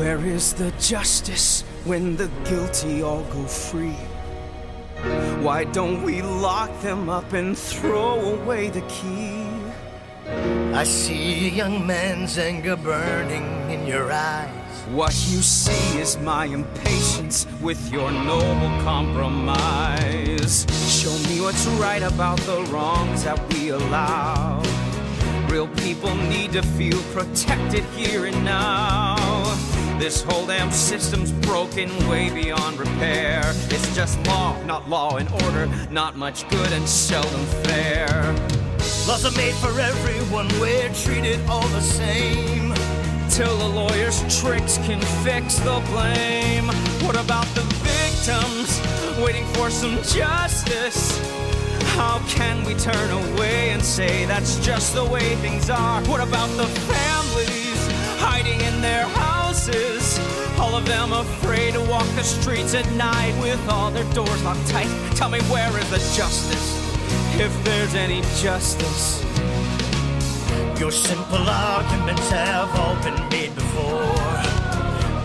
Where is the justice when the guilty all go free? Why don't we lock them up and throw away the key? I see a young man's anger burning in your eyes. What you see is my impatience with your noble compromise. Show me what's right about the wrongs that we allow. Real people need to feel protected here and now. This whole damn system's broken way beyond repair. It's just law, not law and order, not much good and seldom fair. Laws are made for everyone, we're treated all the same. Till the lawyer's tricks can fix the blame. What about the victims waiting for some justice? How can we turn away and say that's just the way things are? What about the families hiding in their All of them afraid to walk the streets at night with all their doors locked tight. Tell me where is the justice? If there's any justice. Your simple arguments have all been made before.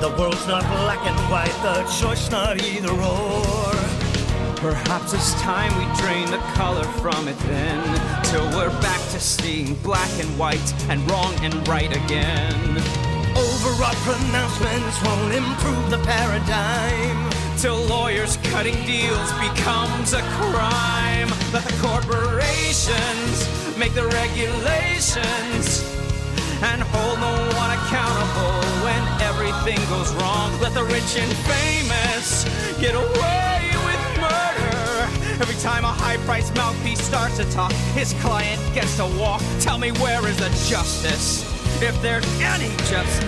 The world's not black and white, the choice not either or. Perhaps it's time we drain the color from it then, till we're back to seeing black and white and wrong and right again. Overwrought pronouncements won't improve the paradigm. Till lawyers cutting deals becomes a crime. Let the corporations make the regulations and hold no one accountable when everything goes wrong. Let the rich and famous get away with murder. Every time a high priced mouthpiece starts to talk, his client gets to walk. Tell me where is the justice? If there's any justice.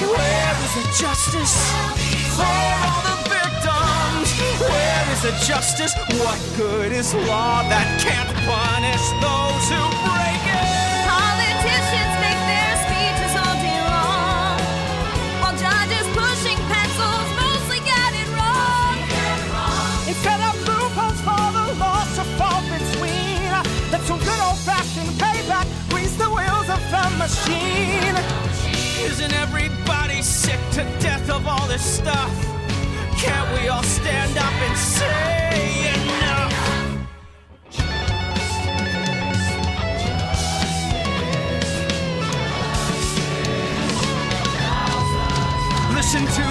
Where is the justice for all the victims? Where is the justice? What good is law that can't punish those who break it? machine. Isn't everybody sick to death of all this stuff? Can't we all stand up and say enough? Listen to